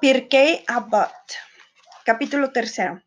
Pirkei Abot, capítulo tercero.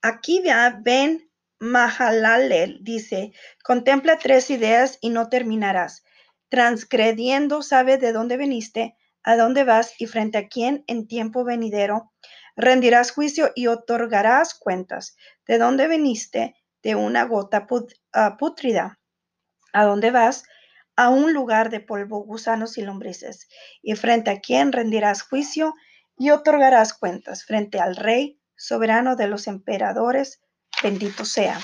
Aquí Ben Mahalalel dice, contempla tres ideas y no terminarás. Transgrediendo, sabe de dónde veniste, a dónde vas y frente a quién en tiempo venidero rendirás juicio y otorgarás cuentas. ¿De dónde veniste? De una gota ah, pútrida. ¿A dónde vas? A un lugar de polvo, gusanos y lombrices. Y frente a quién rendirás juicio y otorgarás cuentas frente al Rey, soberano de los emperadores, bendito sea.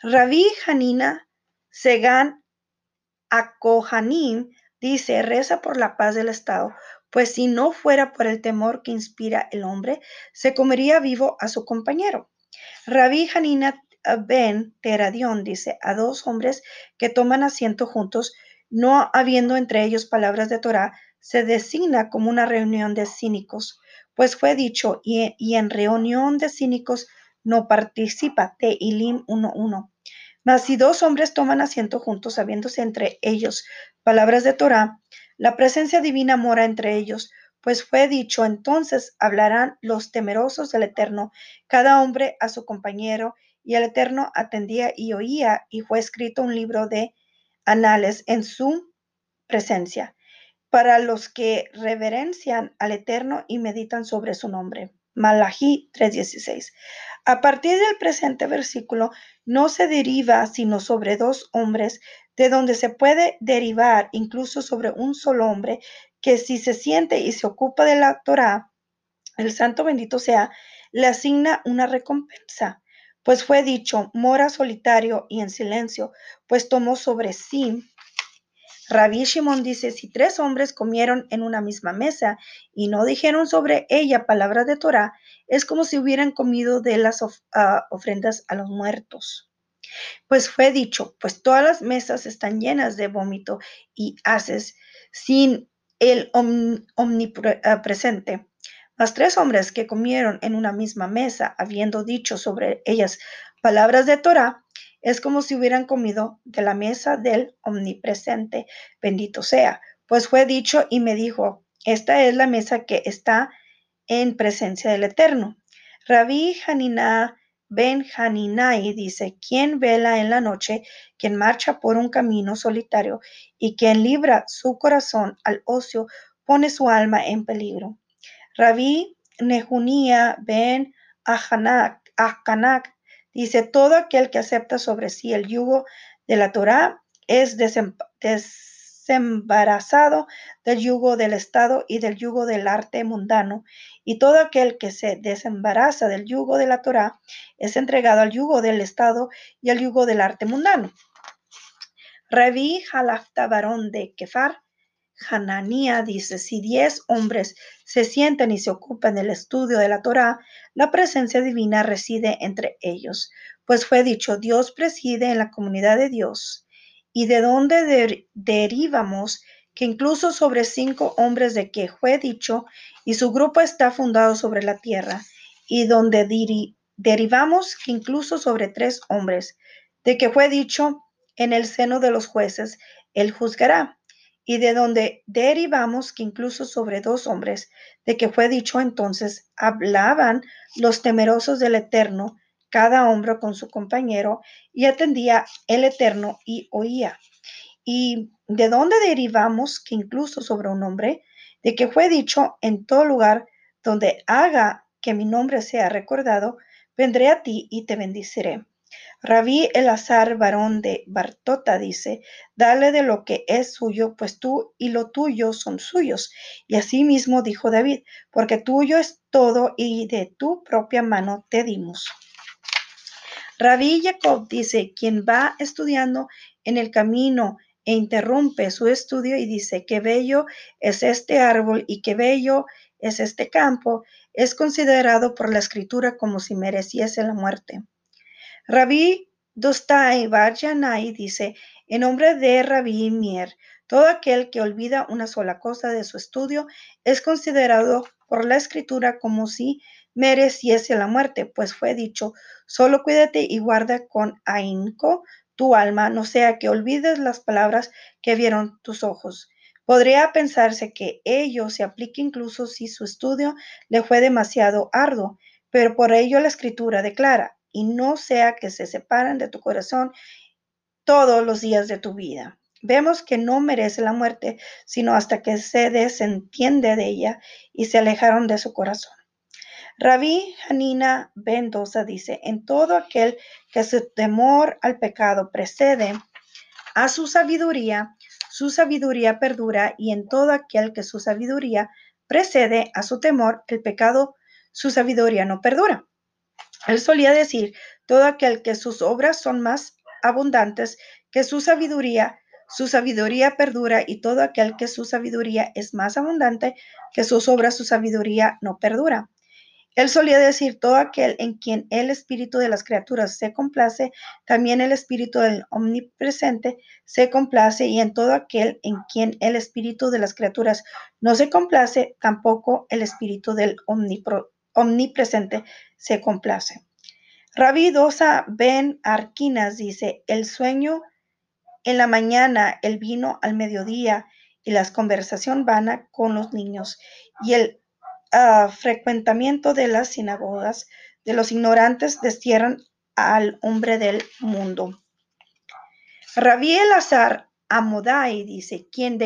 Rabí Hanina Segan Akohanim dice, reza por la paz del Estado, pues si no fuera por el temor que inspira el hombre, se comería vivo a su compañero. Rabí Hanina Ben Teradión dice, a dos hombres que toman asiento juntos, no habiendo entre ellos palabras de Torah, se designa como una reunión de cínicos, pues fue dicho, y, en reunión de cínicos no participa, de Ilim 1.1. Mas si dos hombres toman asiento juntos, habiéndose entre ellos palabras de Torah, la presencia divina mora entre ellos, pues fue dicho, entonces hablarán los temerosos del Eterno, cada hombre a su compañero, y el Eterno atendía y oía, y fue escrito un libro de anales en su presencia para los que reverencian al Eterno y meditan sobre su nombre. Malají 3:16. A partir del presente versículo, no se deriva sino sobre dos hombres, de donde se puede derivar incluso sobre un solo hombre, que si se siente y se ocupa de la Torah, el santo bendito sea, le asigna una recompensa. Pues fue dicho, mora solitario y en silencio, pues tomó sobre sí Rabí Shimon dice, si tres hombres comieron en una misma mesa y no dijeron sobre ella palabras de Torah, es como si hubieran comido de las ah, ofrendas a los muertos. Pues fue dicho, pues todas las mesas están llenas de vómito y haces sin el omnipresente. Las tres hombres que comieron en una misma mesa, habiendo dicho sobre ellas palabras de Torah, es como si hubieran comido de la mesa del omnipresente, bendito sea. Pues fue dicho y me dijo, esta es la mesa que está en presencia del Eterno. Rabí Hanina Ben Haninai dice, quien vela en la noche, quien marcha por un camino solitario y quien libra su corazón al ocio, pone su alma en peligro. Rabí Nehunia Ben Ahanak, Dice, todo aquel que acepta sobre sí el yugo de la Torá es desembarazado del yugo del Estado y del yugo del arte mundano, y todo aquel que se desembaraza del yugo de la Torá es entregado al yugo del Estado y al yugo del arte mundano. Revi Halafta varón de Kefar Hananía dice, si diez hombres se sientan y se ocupan del estudio de la Torá, la presencia divina reside entre ellos, pues fue dicho, Dios preside en la comunidad de Dios. ¿Y de dónde derivamos que incluso sobre cinco hombres de que fue dicho, y su grupo está fundado sobre la tierra, y donde derivamos que incluso sobre tres hombres, de que fue dicho, en el seno de los jueces, él juzgará y de donde derivamos que incluso sobre dos hombres, de que fue dicho entonces, hablaban los temerosos del Eterno, cada hombre con su compañero, y atendía el Eterno y oía. Y de dónde derivamos que incluso sobre un hombre, de que fue dicho en todo lugar donde haga que mi nombre sea recordado, vendré a ti y te bendiciré. Rabí Elazar, varón de Bartota, dice, dale de lo que es suyo, pues tú y lo tuyo son suyos. Y asimismo dijo David, porque tuyo es todo y de tu propia mano te dimos. Rabí Jacob dice, quien va estudiando en el camino e interrumpe su estudio y dice, qué bello es este árbol y qué bello es este campo, es considerado por la escritura como si mereciese la muerte. Rabí Dostai Barjanai dice, en nombre de Rabí Mier, todo aquel que olvida una sola cosa de su estudio es considerado por la escritura como si mereciese la muerte, pues fue dicho, solo cuídate y guarda con ahínco tu alma, no sea que olvides las palabras que vieron tus ojos. Podría pensarse que ello se aplique incluso si su estudio le fue demasiado arduo, pero por ello la escritura declara, y no sea que se separen de tu corazón todos los días de tu vida. Vemos que no merece la muerte, sino hasta que se desentiende de ella y se alejaron de su corazón. Rabí Hanina Bendosa dice, en todo aquel que su temor al pecado precede a su sabiduría, su sabiduría perdura, y en todo aquel que su sabiduría precede a su temor, el pecado, su sabiduría no perdura. Él solía decir, todo aquel que sus obras son más abundantes que su sabiduría, su sabiduría perdura, y todo aquel que su sabiduría es más abundante que sus obras, su sabiduría no perdura. Él solía decir, todo aquel en quien el espíritu de las criaturas se complace, también el espíritu del omnipresente se complace, y en todo aquel en quien el espíritu de las criaturas no se complace, tampoco el espíritu del omnipresente se complace. Rabí Dosa Ben Arquinas dice, el sueño en la mañana, el vino al mediodía y la conversación vana con los niños y el frecuentamiento de las sinagogas de los ignorantes destierran al hombre del mundo. Rabí Elazar Amodai dice, quien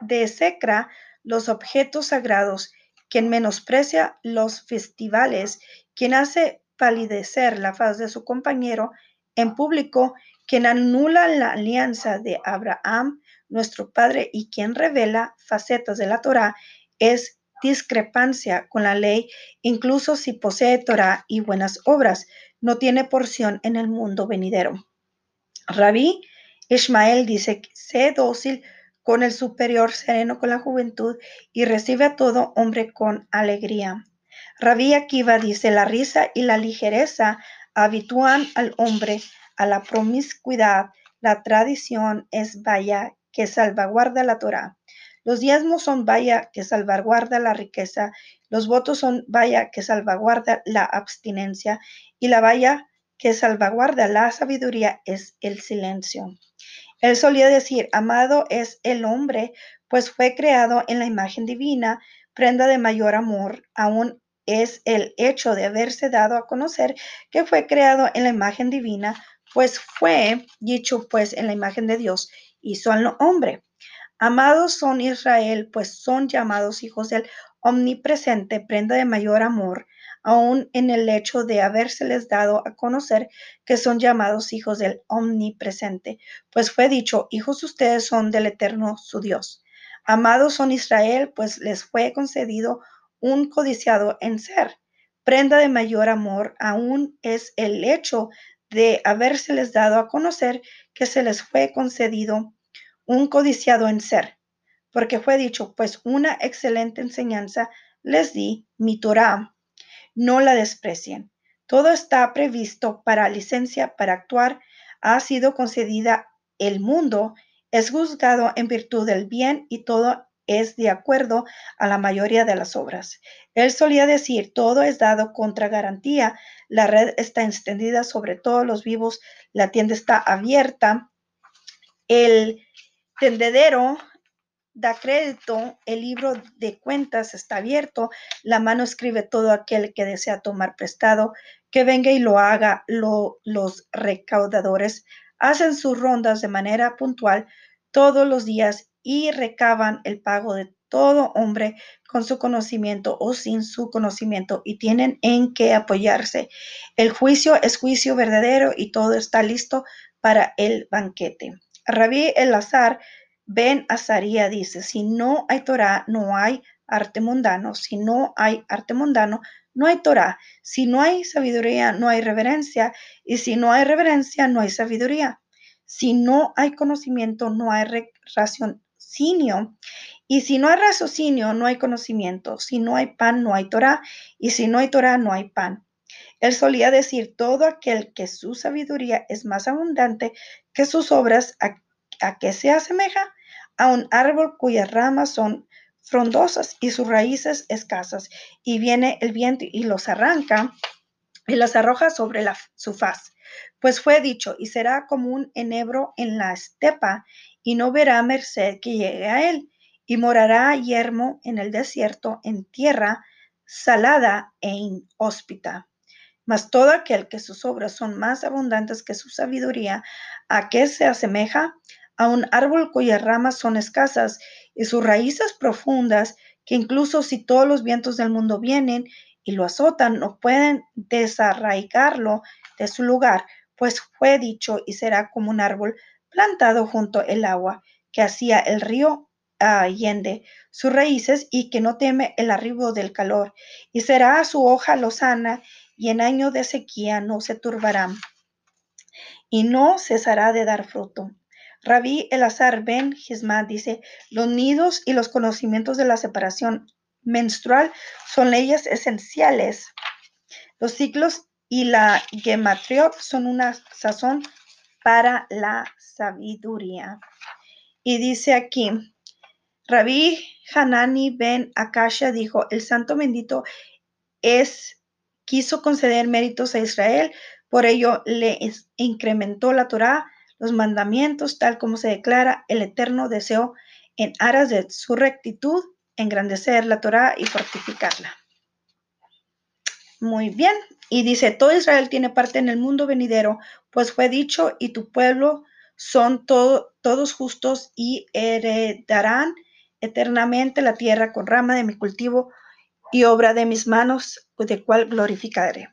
desecra los objetos sagrados, quien menosprecia los festivales, quien hace palidecer la faz de su compañero en público, quien anula la alianza de Abraham, nuestro padre, y quien revela facetas de la Torah, es discrepancia con la ley, incluso si posee Torah y buenas obras, no tiene porción en el mundo venidero. Rabí Ismael dice, sé dócil con el superior, sereno con la juventud y recibe a todo hombre con alegría. Rabí Akiva dice, la risa y la ligereza habitúan al hombre a la promiscuidad. La tradición es vaya que salvaguarda la Torah. Los diezmos son vaya que salvaguarda la riqueza, los votos son vaya que salvaguarda la abstinencia y la valla que salvaguarda la sabiduría es el silencio. Él solía decir, amado es el hombre, pues fue creado en la imagen divina, prenda de mayor amor, aún es el hecho de haberse dado a conocer que fue creado en la imagen divina, pues fue dicho pues en la imagen de Dios, y son hombre. Amados son Israel, pues son llamados hijos del omnipresente, prenda de mayor amor, aún en el hecho de habérseles dado a conocer que son llamados hijos del omnipresente, pues fue dicho, hijos ustedes son del eterno su Dios. Amados son Israel, pues les fue concedido un codiciado en ser. Prenda de mayor amor aún es el hecho de habérseles dado a conocer que se les fue concedido un codiciado en ser, porque fue dicho, pues una excelente enseñanza les di, mi Torah, no la desprecien. Todo está previsto para licencia, para actuar, ha sido concedida el mundo, es juzgado en virtud del bien y todo es de acuerdo a la mayoría de las obras. Él solía decir, todo es dado contra garantía, la red está extendida sobre todos los vivos, la tienda está abierta, el tendedero da crédito, el libro de cuentas está abierto, la mano escribe todo aquel que desea tomar prestado, que venga y lo haga. los recaudadores hacen sus rondas de manera puntual todos los días y recaban el pago de todo hombre con su conocimiento o sin su conocimiento y tienen en qué apoyarse. El juicio es juicio verdadero y todo está listo para el banquete. Rabí Elazar Ben Azaría dice, si no hay Torah, no hay arte mundano. Si no hay arte mundano, no hay Torah. Si no hay sabiduría, no hay reverencia. Y si no hay reverencia, no hay sabiduría. Si no hay conocimiento, no hay Y si no hay raciocinio, no hay conocimiento. Si no hay pan, no hay Torah. Y si no hay Torah, no hay pan. Él solía decir, todo aquel que su sabiduría es más abundante que sus obras, ¿a, qué se asemeja? A un árbol cuyas ramas son frondosas y sus raíces escasas, y viene el viento y los arranca y las arroja sobre la, su faz. Pues fue dicho, y será como un enebro en la estepa, y no verá merced que llegue a él, y morará yermo en el desierto, en tierra salada e inhóspita. Mas todo aquel que sus obras son más abundantes que su sabiduría, ¿a qué se asemeja? A un árbol cuyas ramas son escasas y sus raíces profundas, que incluso si todos los vientos del mundo vienen y lo azotan, no pueden desarraigarlo de su lugar, pues fue dicho y será como un árbol plantado junto al agua, que hacía el río allende sus raíces y que no teme el arribo del calor, y será su hoja lozana, y en año de sequía no se turbará, y no cesará de dar fruto. Rabí Elazar ben Gismad dice, los nidos y los conocimientos de la separación menstrual son leyes esenciales. Los ciclos y la gematriot son una sazón para la sabiduría. Y dice aquí, Rabí Hanani ben Akasha dijo, el santo bendito es, quiso conceder méritos a Israel, por ello le incrementó la Torah, los mandamientos, tal como se declara, el eterno deseo en aras de su rectitud, engrandecer la Torah y fortificarla. Muy bien, y dice, todo Israel tiene parte en el mundo venidero, pues fue dicho, y tu pueblo son todos justos y heredarán eternamente la tierra con rama de mi cultivo y obra de mis manos, de cual glorificaré.